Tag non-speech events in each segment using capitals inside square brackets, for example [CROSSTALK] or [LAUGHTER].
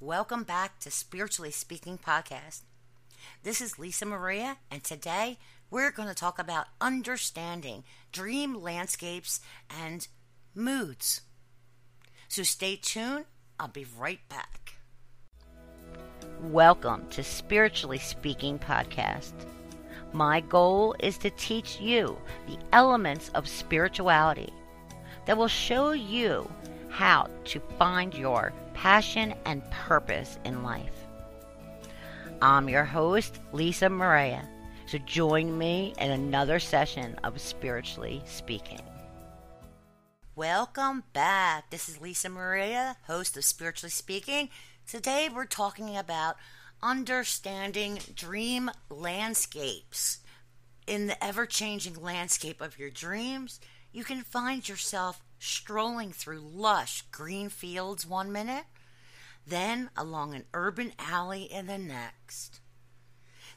Welcome back to Spiritually Speaking Podcast. This is Lisa Maria, and today we're going to talk about understanding dream landscapes and moods. So stay tuned, I'll be right back. Welcome to Spiritually Speaking Podcast. My goal is to teach you the elements of spirituality that will show you how to find your passion and purpose in life. I'm your host, Lisa Maria. So join me in another session of Spiritually Speaking. Welcome back. This is Lisa Maria, host of Spiritually Speaking. Today we're talking about understanding dream landscapes. In the ever changing landscape of your dreams, you can find yourself strolling through lush green fields one minute, then along an urban alley in the next.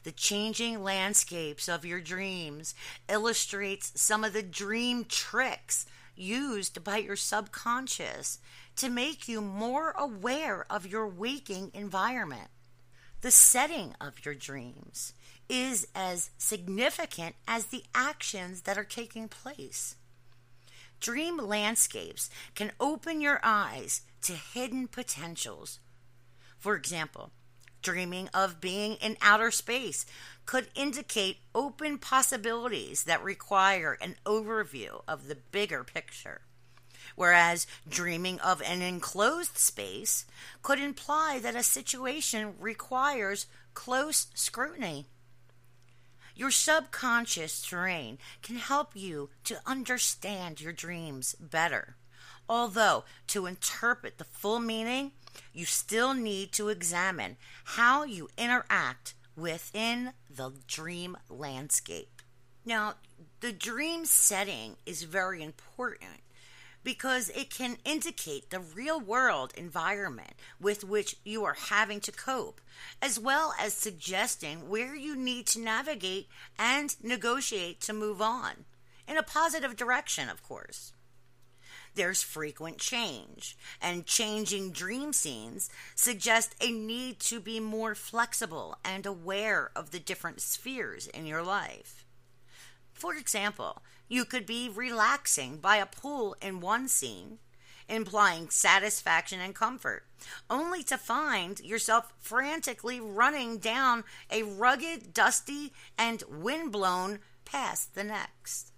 The changing landscapes of your dreams illustrates some of the dream tricks used by your subconscious to make you more aware of your waking environment. The setting of your dreams is as significant as the actions that are taking place. Dream landscapes can open your eyes to hidden potentials. For example, dreaming of being in outer space could indicate open possibilities that require an overview of the bigger picture. Whereas dreaming of an enclosed space could imply that a situation requires close scrutiny. Your subconscious terrain can help you to understand your dreams better. Although, to interpret the full meaning, you still need to examine how you interact within the dream landscape. Now, the dream setting is very important because it can indicate the real world environment with which you are having to cope, as well as suggesting where you need to navigate and negotiate to move on, in a positive direction, of course. There's frequent change, and changing dream scenes suggest a need to be more flexible and aware of the different spheres in your life. For example, you could be relaxing by a pool in one scene, implying satisfaction and comfort, only to find yourself frantically running down a rugged, dusty, and windblown path the next.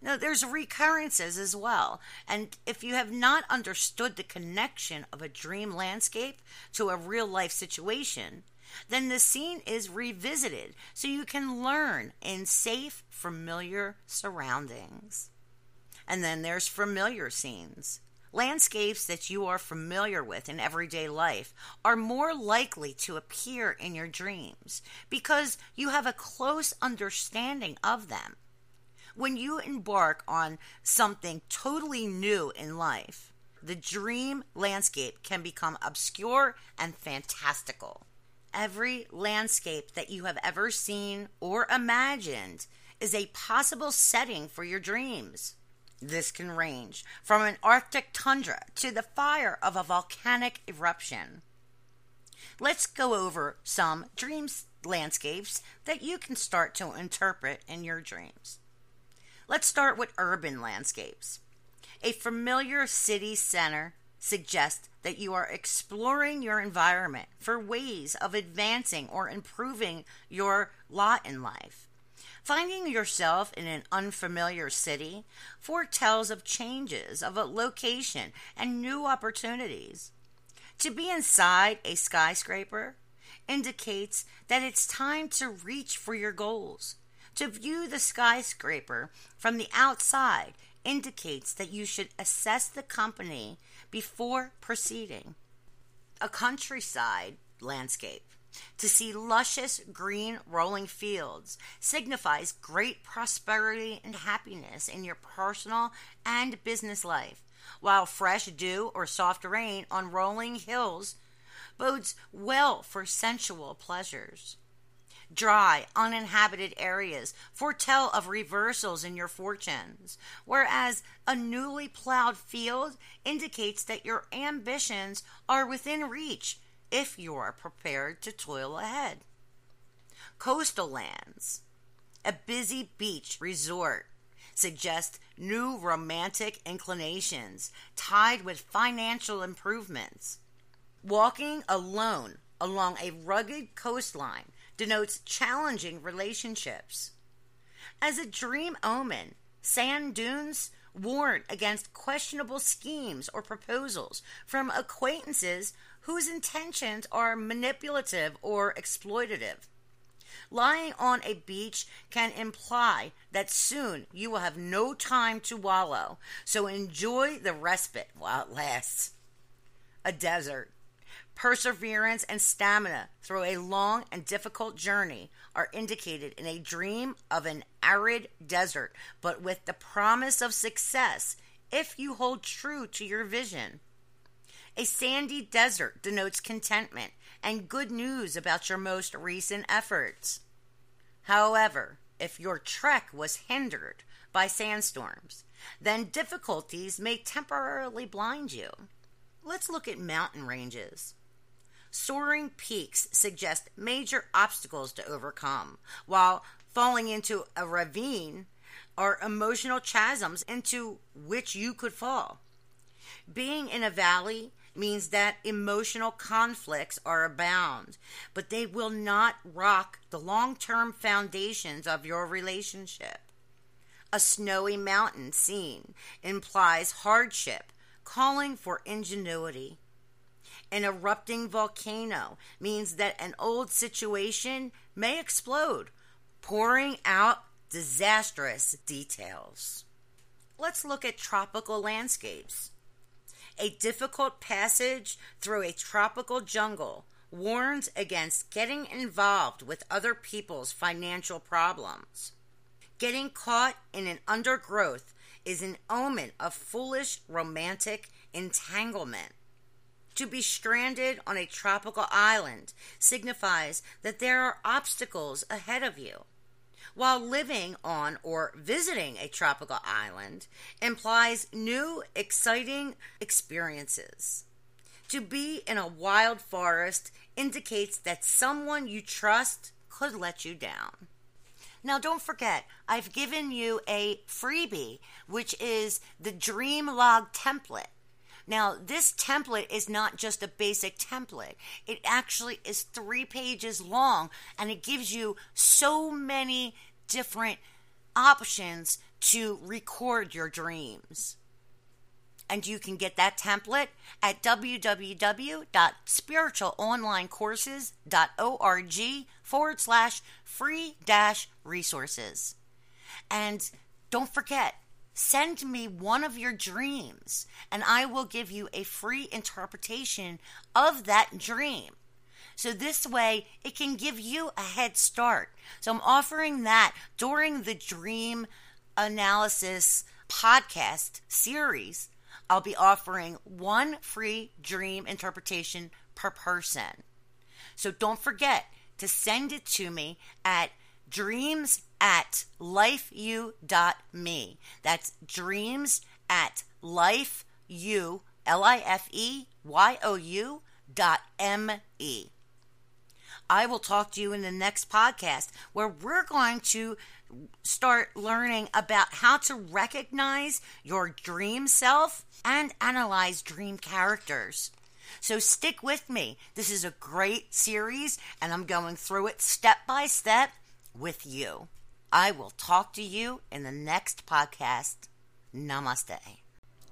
Now, there's recurrences as well. And if you have not understood the connection of a dream landscape to a real life situation, then the scene is revisited so you can learn in safe, familiar surroundings. And then there's familiar scenes. Landscapes that you are familiar with in everyday life are more likely to appear in your dreams because you have a close understanding of them. When you embark on something totally new in life, the dream landscape can become obscure and fantastical. Every landscape that you have ever seen or imagined is a possible setting for your dreams. This can range from an Arctic tundra to the fire of a volcanic eruption. Let's go over some dream landscapes that you can start to interpret in your dreams. Let's start with urban landscapes. A familiar city center suggests that you are exploring your environment for ways of advancing or improving your lot in life. Finding yourself in an unfamiliar city foretells of changes of location and new opportunities. To be inside a skyscraper indicates that it's time to reach for your goals. To view the skyscraper from the outside indicates that you should assess the company before proceeding. A countryside landscape. To see luscious green rolling fields signifies great prosperity and happiness in your personal and business life, while fresh dew or soft rain on rolling hills bodes well for sensual pleasures. Dry, uninhabited areas foretell of reversals in your fortunes, whereas a newly plowed field indicates that your ambitions are within reach if you are prepared to toil ahead. Coastal lands, a busy beach resort, suggest new romantic inclinations tied with financial improvements. Walking alone along a rugged coastline denotes challenging relationships. As a dream omen, sand dunes warn against questionable schemes or proposals from acquaintances whose intentions are manipulative or exploitative. Lying on a beach can imply that soon you will have no time to wallow, so enjoy the respite while it lasts. A desert Perseverance and stamina through a long and difficult journey are indicated in a dream of an arid desert, but with the promise of success if you hold true to your vision. A sandy desert denotes contentment and good news about your most recent efforts. However, if your trek was hindered by sandstorms, then difficulties may temporarily blind you. Let's look at mountain ranges. Soaring peaks suggest major obstacles to overcome, while falling into a ravine are emotional chasms into which you could fall. Being in a valley means that emotional conflicts are abound, but they will not rock the long term foundations of your relationship. A snowy mountain scene implies hardship, calling for ingenuity. An erupting volcano means that an old situation may explode, pouring out disastrous details. Let's look at tropical landscapes. A difficult passage through a tropical jungle warns against getting involved with other people's financial problems. Getting caught in an undergrowth is an omen of foolish romantic entanglement. To be stranded on a tropical island signifies that there are obstacles ahead of you. While living on or visiting a tropical island implies new, exciting experiences. To be in a wild forest indicates that someone you trust could let you down. Now, don't forget, I've given you a freebie, which is the Dream Log template. Now, this template is not just a basic template. It actually is three pages long and it gives you so many different options to record your dreams. And you can get that template at www.spiritualonlinecourses.org forward slash free dash resources. And don't forget, Send me one of your dreams, and I will give you a free interpretation of that dream. So, this way, it can give you a head start. So, I'm offering that during the dream analysis podcast series. I'll be offering one free dream interpretation per person. So, don't forget to send it to me at dreams at lifeyou.me. That's dreams at lifeyou, L I F E Y O U dot M E. I will talk to you in the next podcast where we're going to start learning about how to recognize your dream self and analyze dream characters. So stick with me. This is a great series, and I'm going through it step by step with you. I will talk to you in the next podcast. Namaste.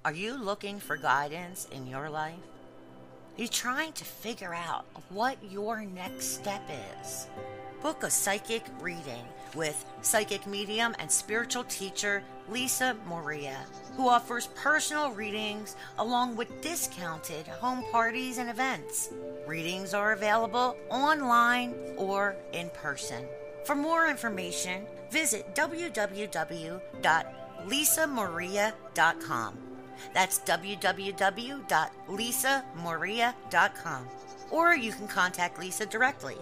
Are you looking for guidance in your life? Are you trying to figure out what your next step is? Book a psychic reading with psychic medium and spiritual teacher Lisa Moria, who offers personal readings along with discounted home parties and events. Readings are available online or in person. For more information, visit www.lisamoria.com. That's www.lisamoria.com. Or you can contact Lisa directly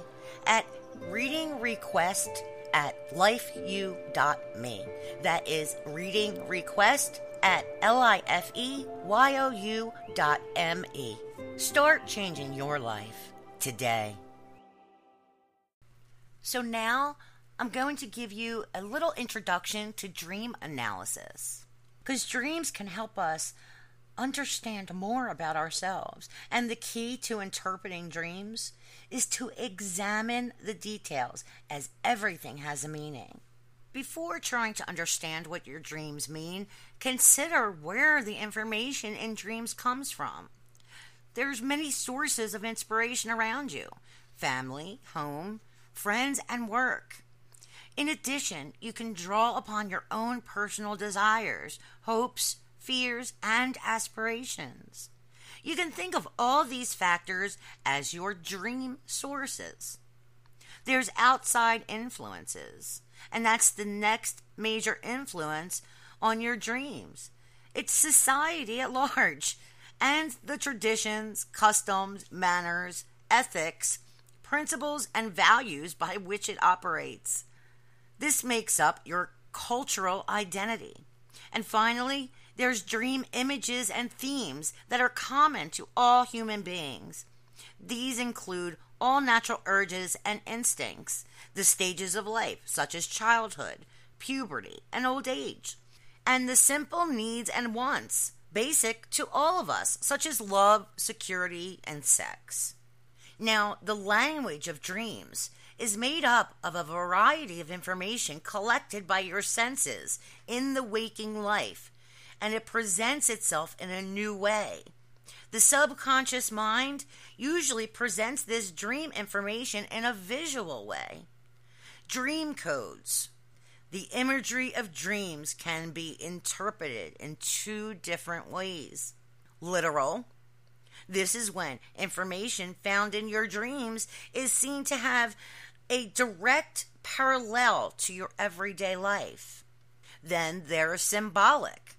at readingrequest at lifeyou.me. That is reading request at L-I-F-E-Y-O-U dot M-E. Start changing your life today. So now I'm going to give you a little introduction to dream analysis. Because dreams can help us understand more about ourselves. And the key to interpreting dreams is to examine the details, as everything has a meaning. Before trying to understand what your dreams mean, consider where the information in dreams comes from. There's many sources of inspiration around you family, home, friends, and work. In addition, you can draw upon your own personal desires, hopes, fears, and aspirations. You can think of all these factors as your dream sources. There's outside influences, and that's the next major influence on your dreams. It's society at large and the traditions, customs, manners, ethics, principles, and values by which it operates. This makes up your cultural identity. And finally, there's dream images and themes that are common to all human beings. These include all natural urges and instincts, the stages of life, such as childhood, puberty, and old age, and the simple needs and wants, basic to all of us, such as love, security, and sex. Now, the language of dreams is made up of a variety of information collected by your senses in the waking life, and it presents itself in a new way. The subconscious mind usually presents this dream information in a visual way. Dream codes. The imagery of dreams can be interpreted in two different ways literal. This is when information found in your dreams is seen to have a direct parallel to your everyday life. Then they're symbolic.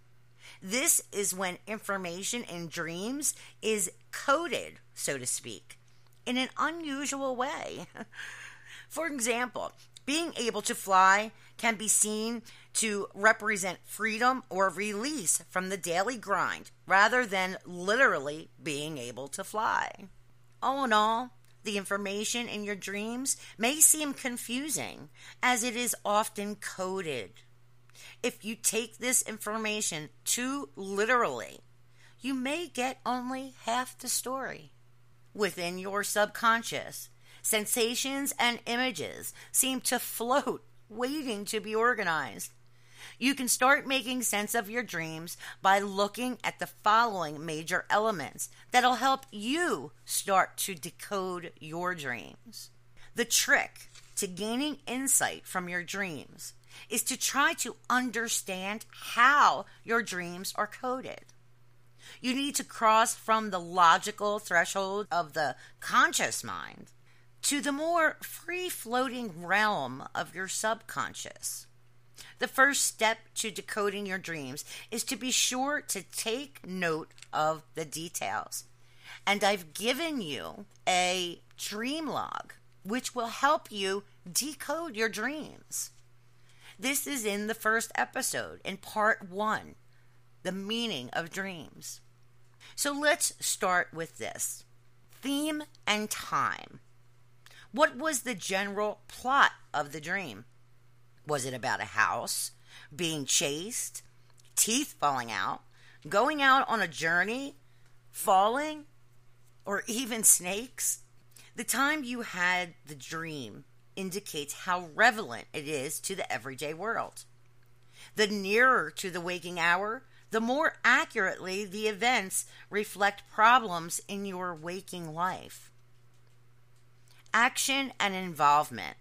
This is when information in dreams is coded, so to speak, in an unusual way. [LAUGHS] For example, being able to fly can be seen to represent freedom or release from the daily grind rather than literally being able to fly. All in all, the information in your dreams may seem confusing as it is often coded. If you take this information too literally, you may get only half the story. Within your subconscious, sensations and images seem to float, waiting to be organized. You can start making sense of your dreams by looking at the following major elements that'll help you start to decode your dreams. The trick to gaining insight from your dreams is to try to understand how your dreams are coded. You need to cross from the logical threshold of the conscious mind to the more free floating realm of your subconscious. The first step to decoding your dreams is to be sure to take note of the details. And I've given you a dream log, which will help you decode your dreams. This is in the first episode, in part one the meaning of dreams. So let's start with this theme and time. What was the general plot of the dream? Was it about a house, being chased, teeth falling out, going out on a journey, falling, or even snakes? The time you had the dream indicates how relevant it is to the everyday world. The nearer to the waking hour, the more accurately the events reflect problems in your waking life. Action and involvement.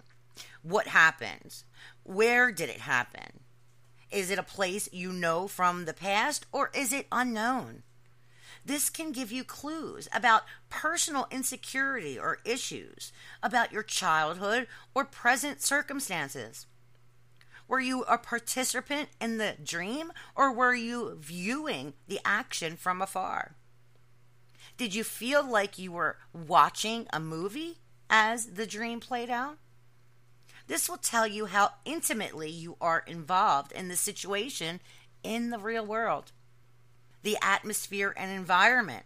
What happened? Where did it happen? Is it a place you know from the past or is it unknown? This can give you clues about personal insecurity or issues, about your childhood or present circumstances. Were you a participant in the dream or were you viewing the action from afar? Did you feel like you were watching a movie as the dream played out? This will tell you how intimately you are involved in the situation in the real world. The atmosphere and environment.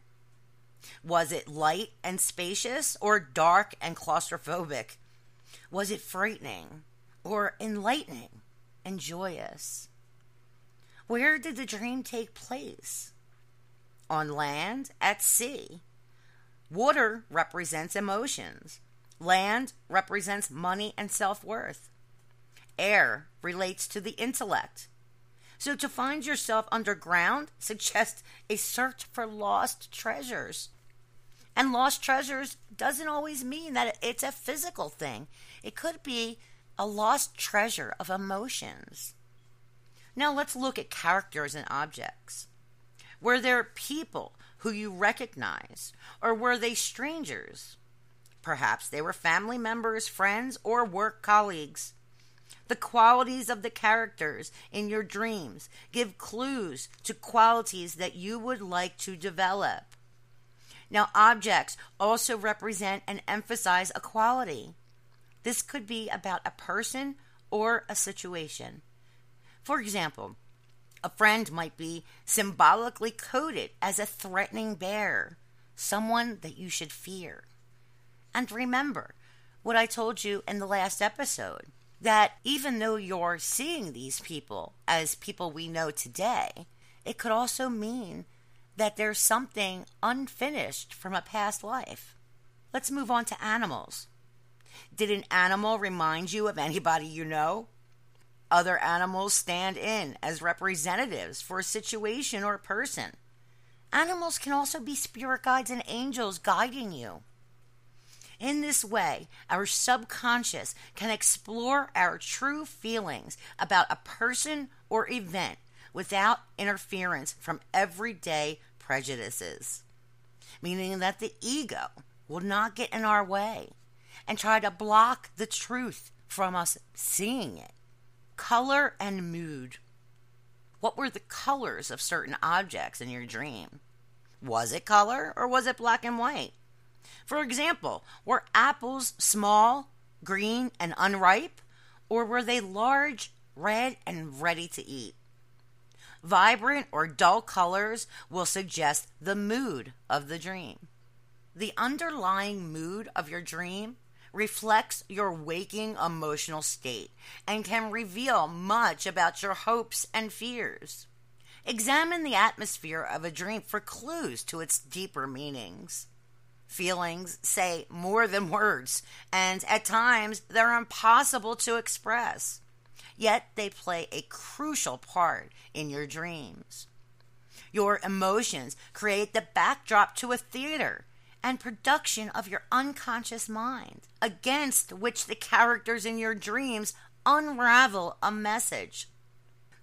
Was it light and spacious or dark and claustrophobic? Was it frightening or enlightening and joyous? Where did the dream take place? On land, at sea. Water represents emotions. Land represents money and self worth. Air relates to the intellect. So to find yourself underground suggests a search for lost treasures. And lost treasures doesn't always mean that it's a physical thing, it could be a lost treasure of emotions. Now let's look at characters and objects. Were there people who you recognize, or were they strangers? Perhaps they were family members, friends, or work colleagues. The qualities of the characters in your dreams give clues to qualities that you would like to develop. Now, objects also represent and emphasize a quality. This could be about a person or a situation. For example, a friend might be symbolically coded as a threatening bear, someone that you should fear. And remember what I told you in the last episode that even though you're seeing these people as people we know today, it could also mean that there's something unfinished from a past life. Let's move on to animals. Did an animal remind you of anybody you know? Other animals stand in as representatives for a situation or person. Animals can also be spirit guides and angels guiding you. In this way, our subconscious can explore our true feelings about a person or event without interference from everyday prejudices, meaning that the ego will not get in our way and try to block the truth from us seeing it. Color and mood. What were the colors of certain objects in your dream? Was it color or was it black and white? For example, were apples small, green, and unripe, or were they large, red, and ready to eat? Vibrant or dull colors will suggest the mood of the dream. The underlying mood of your dream reflects your waking emotional state and can reveal much about your hopes and fears. Examine the atmosphere of a dream for clues to its deeper meanings. Feelings say more than words, and at times they're impossible to express. Yet they play a crucial part in your dreams. Your emotions create the backdrop to a theater and production of your unconscious mind, against which the characters in your dreams unravel a message.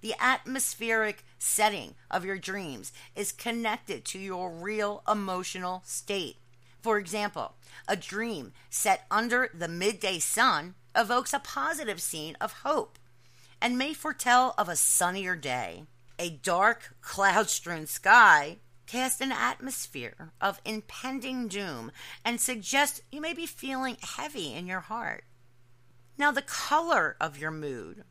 The atmospheric setting of your dreams is connected to your real emotional state. For example, a dream set under the midday sun evokes a positive scene of hope and may foretell of a sunnier day. A dark, cloud strewn sky casts an atmosphere of impending doom and suggests you may be feeling heavy in your heart. Now, the color of your mood,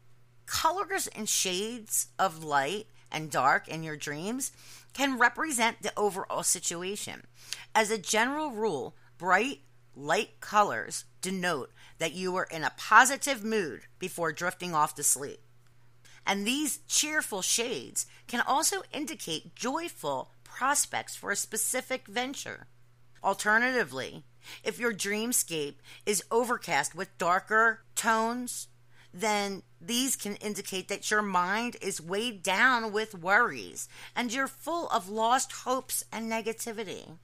colors and shades of light and dark in your dreams can represent the overall situation. As a general rule, bright, light colors denote that you are in a positive mood before drifting off to sleep. And these cheerful shades can also indicate joyful prospects for a specific venture. Alternatively, if your dreamscape is overcast with darker tones, then these can indicate that your mind is weighed down with worries and you're full of lost hopes and negativity.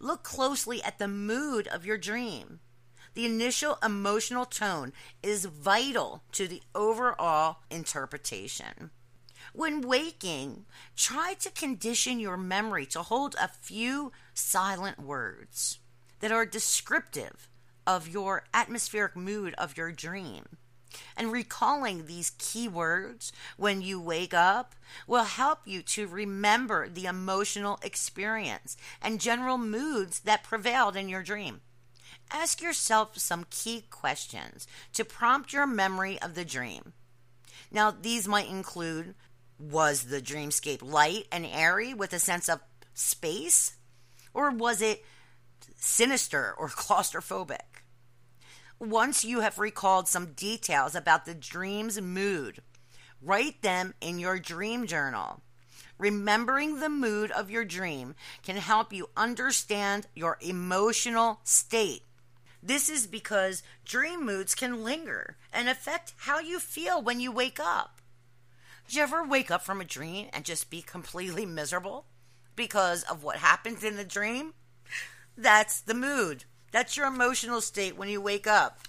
Look closely at the mood of your dream. The initial emotional tone is vital to the overall interpretation. When waking, try to condition your memory to hold a few silent words that are descriptive of your atmospheric mood of your dream. And recalling these keywords when you wake up will help you to remember the emotional experience and general moods that prevailed in your dream. Ask yourself some key questions to prompt your memory of the dream. Now, these might include Was the dreamscape light and airy with a sense of space? Or was it sinister or [LAUGHS] claustrophobic? Once you have recalled some details about the dream's mood, write them in your dream journal. Remembering the mood of your dream can help you understand your emotional state. This is because dream moods can linger and affect how you feel when you wake up. Did you ever wake up from a dream and just be completely miserable because of what happens in the dream? That's the mood. That's your emotional state when you wake up.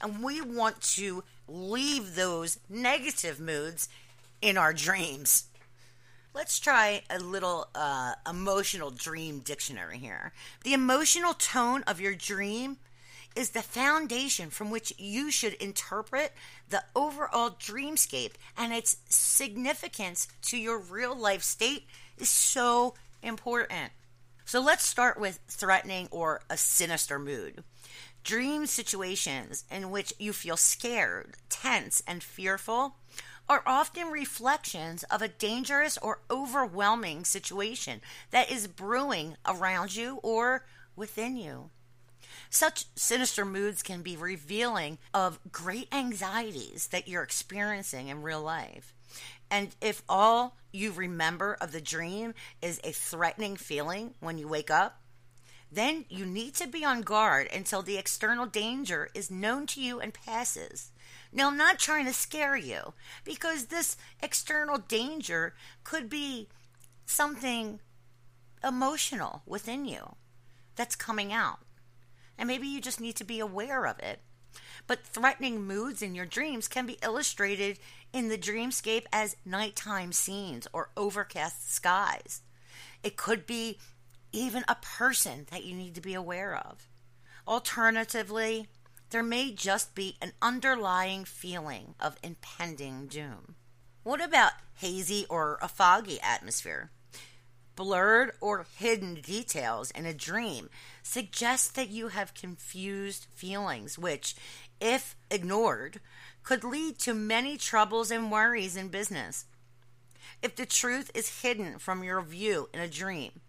And we want to leave those negative moods in our dreams. Let's try a little uh, emotional dream dictionary here. The emotional tone of your dream is the foundation from which you should interpret the overall dreamscape, and its significance to your real life state is so important. So let's start with threatening or a sinister mood. Dream situations in which you feel scared, tense, and fearful are often reflections of a dangerous or overwhelming situation that is brewing around you or within you. Such sinister moods can be revealing of great anxieties that you're experiencing in real life. And if all you remember of the dream is a threatening feeling when you wake up, then you need to be on guard until the external danger is known to you and passes. Now, I'm not trying to scare you because this external danger could be something emotional within you that's coming out. And maybe you just need to be aware of it. But threatening moods in your dreams can be illustrated in the dreamscape as nighttime scenes or overcast skies. It could be even a person that you need to be aware of. Alternatively, there may just be an underlying feeling of impending doom. What about hazy or a foggy atmosphere? Blurred or hidden details in a dream suggest that you have confused feelings, which, if ignored, could lead to many troubles and worries in business. If the truth is hidden from your view in a dream,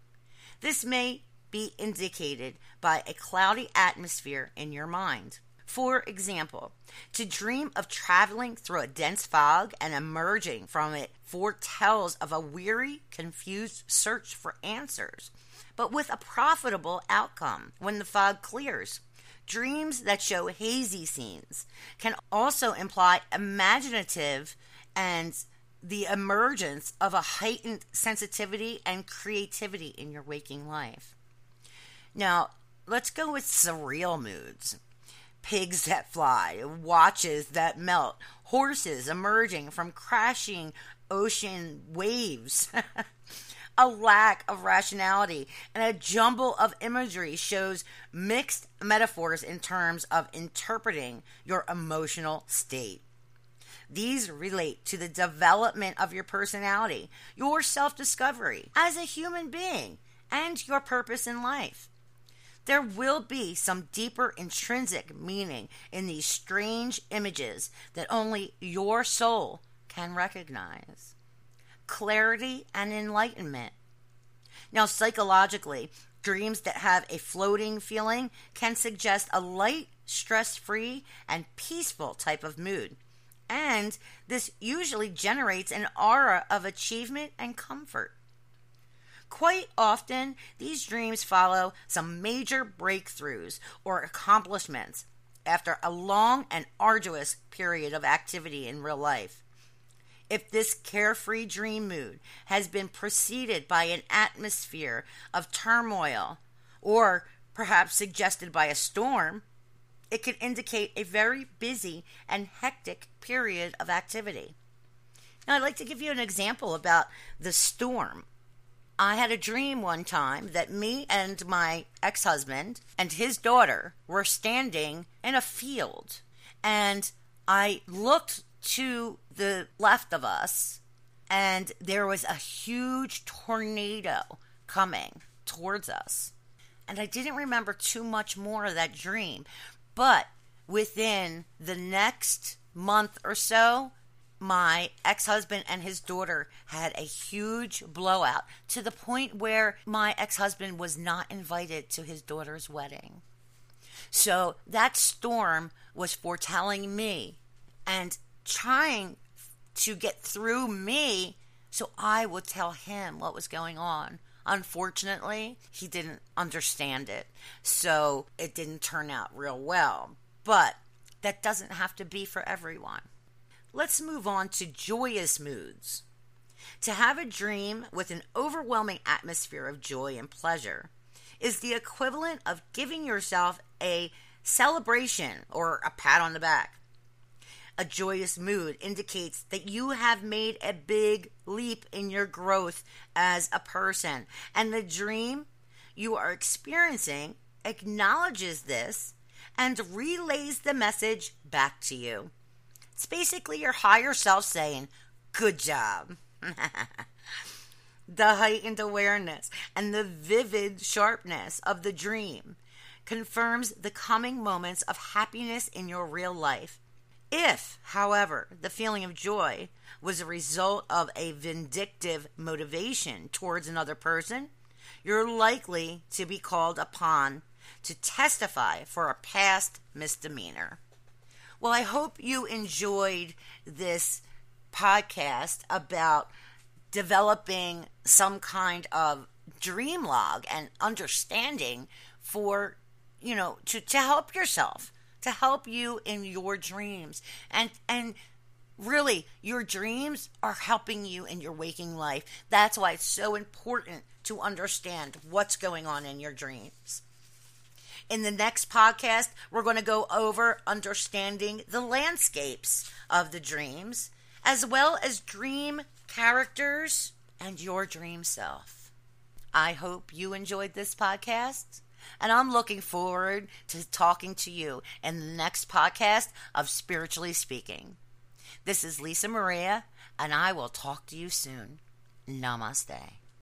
this may be indicated by a cloudy atmosphere in your mind. For example, to dream of traveling through a dense fog and emerging from it foretells of a weary, confused search for answers, but with a profitable outcome when the fog clears. Dreams that show hazy scenes can also imply imaginative and the emergence of a heightened sensitivity and creativity in your waking life. Now, let's go with surreal moods. Pigs that fly, watches that melt, horses emerging from crashing ocean waves. [LAUGHS] a lack of rationality, and a jumble of imagery shows mixed metaphors in terms of interpreting your emotional state. These relate to the development of your personality, your self discovery as a human being, and your purpose in life. There will be some deeper intrinsic meaning in these strange images that only your soul can recognize clarity, and enlightenment. Now, psychologically, dreams that have a floating feeling can suggest a light, stress free, and peaceful type of mood. And this usually generates an aura of achievement and comfort. Quite often, these dreams follow some major breakthroughs or accomplishments after a long and arduous period of activity in real life. If this carefree dream mood has been preceded by an atmosphere of turmoil, or perhaps suggested by a storm, it could indicate a very busy and hectic period of activity. Now, I'd like to give you an example about the storm. I had a dream one time that me and my ex husband and his daughter were standing in a field, and I looked to the left of us, and there was a huge tornado coming towards us. And I didn't remember too much more of that dream. But within the next month or so, my ex husband and his daughter had a huge blowout to the point where my ex husband was not invited to his daughter's wedding. So that storm was foretelling me and trying to get through me so I would tell him what was going on. Unfortunately, he didn't understand it, so it didn't turn out real well. But that doesn't have to be for everyone. Let's move on to joyous moods. To have a dream with an overwhelming atmosphere of joy and pleasure is the equivalent of giving yourself a celebration or a pat on the back. A joyous mood indicates that you have made a big leap in your growth as a person, and the dream you are experiencing acknowledges this and relays the message back to you. It's basically your higher self saying, Good job. [LAUGHS] the heightened awareness and the vivid sharpness of the dream confirms the coming moments of happiness in your real life. If, however, the feeling of joy was a result of a vindictive motivation towards another person, you're likely to be called upon to testify for a past misdemeanor. Well, I hope you enjoyed this podcast about developing some kind of dream log and understanding for you know, to, to help yourself, to help you in your dreams. And and really your dreams are helping you in your waking life. That's why it's so important to understand what's going on in your dreams. In the next podcast, we're going to go over understanding the landscapes of the dreams, as well as dream characters and your dream self. I hope you enjoyed this podcast. And I'm looking forward to talking to you in the next podcast of Spiritually Speaking. This is Lisa Maria, and I will talk to you soon. Namaste.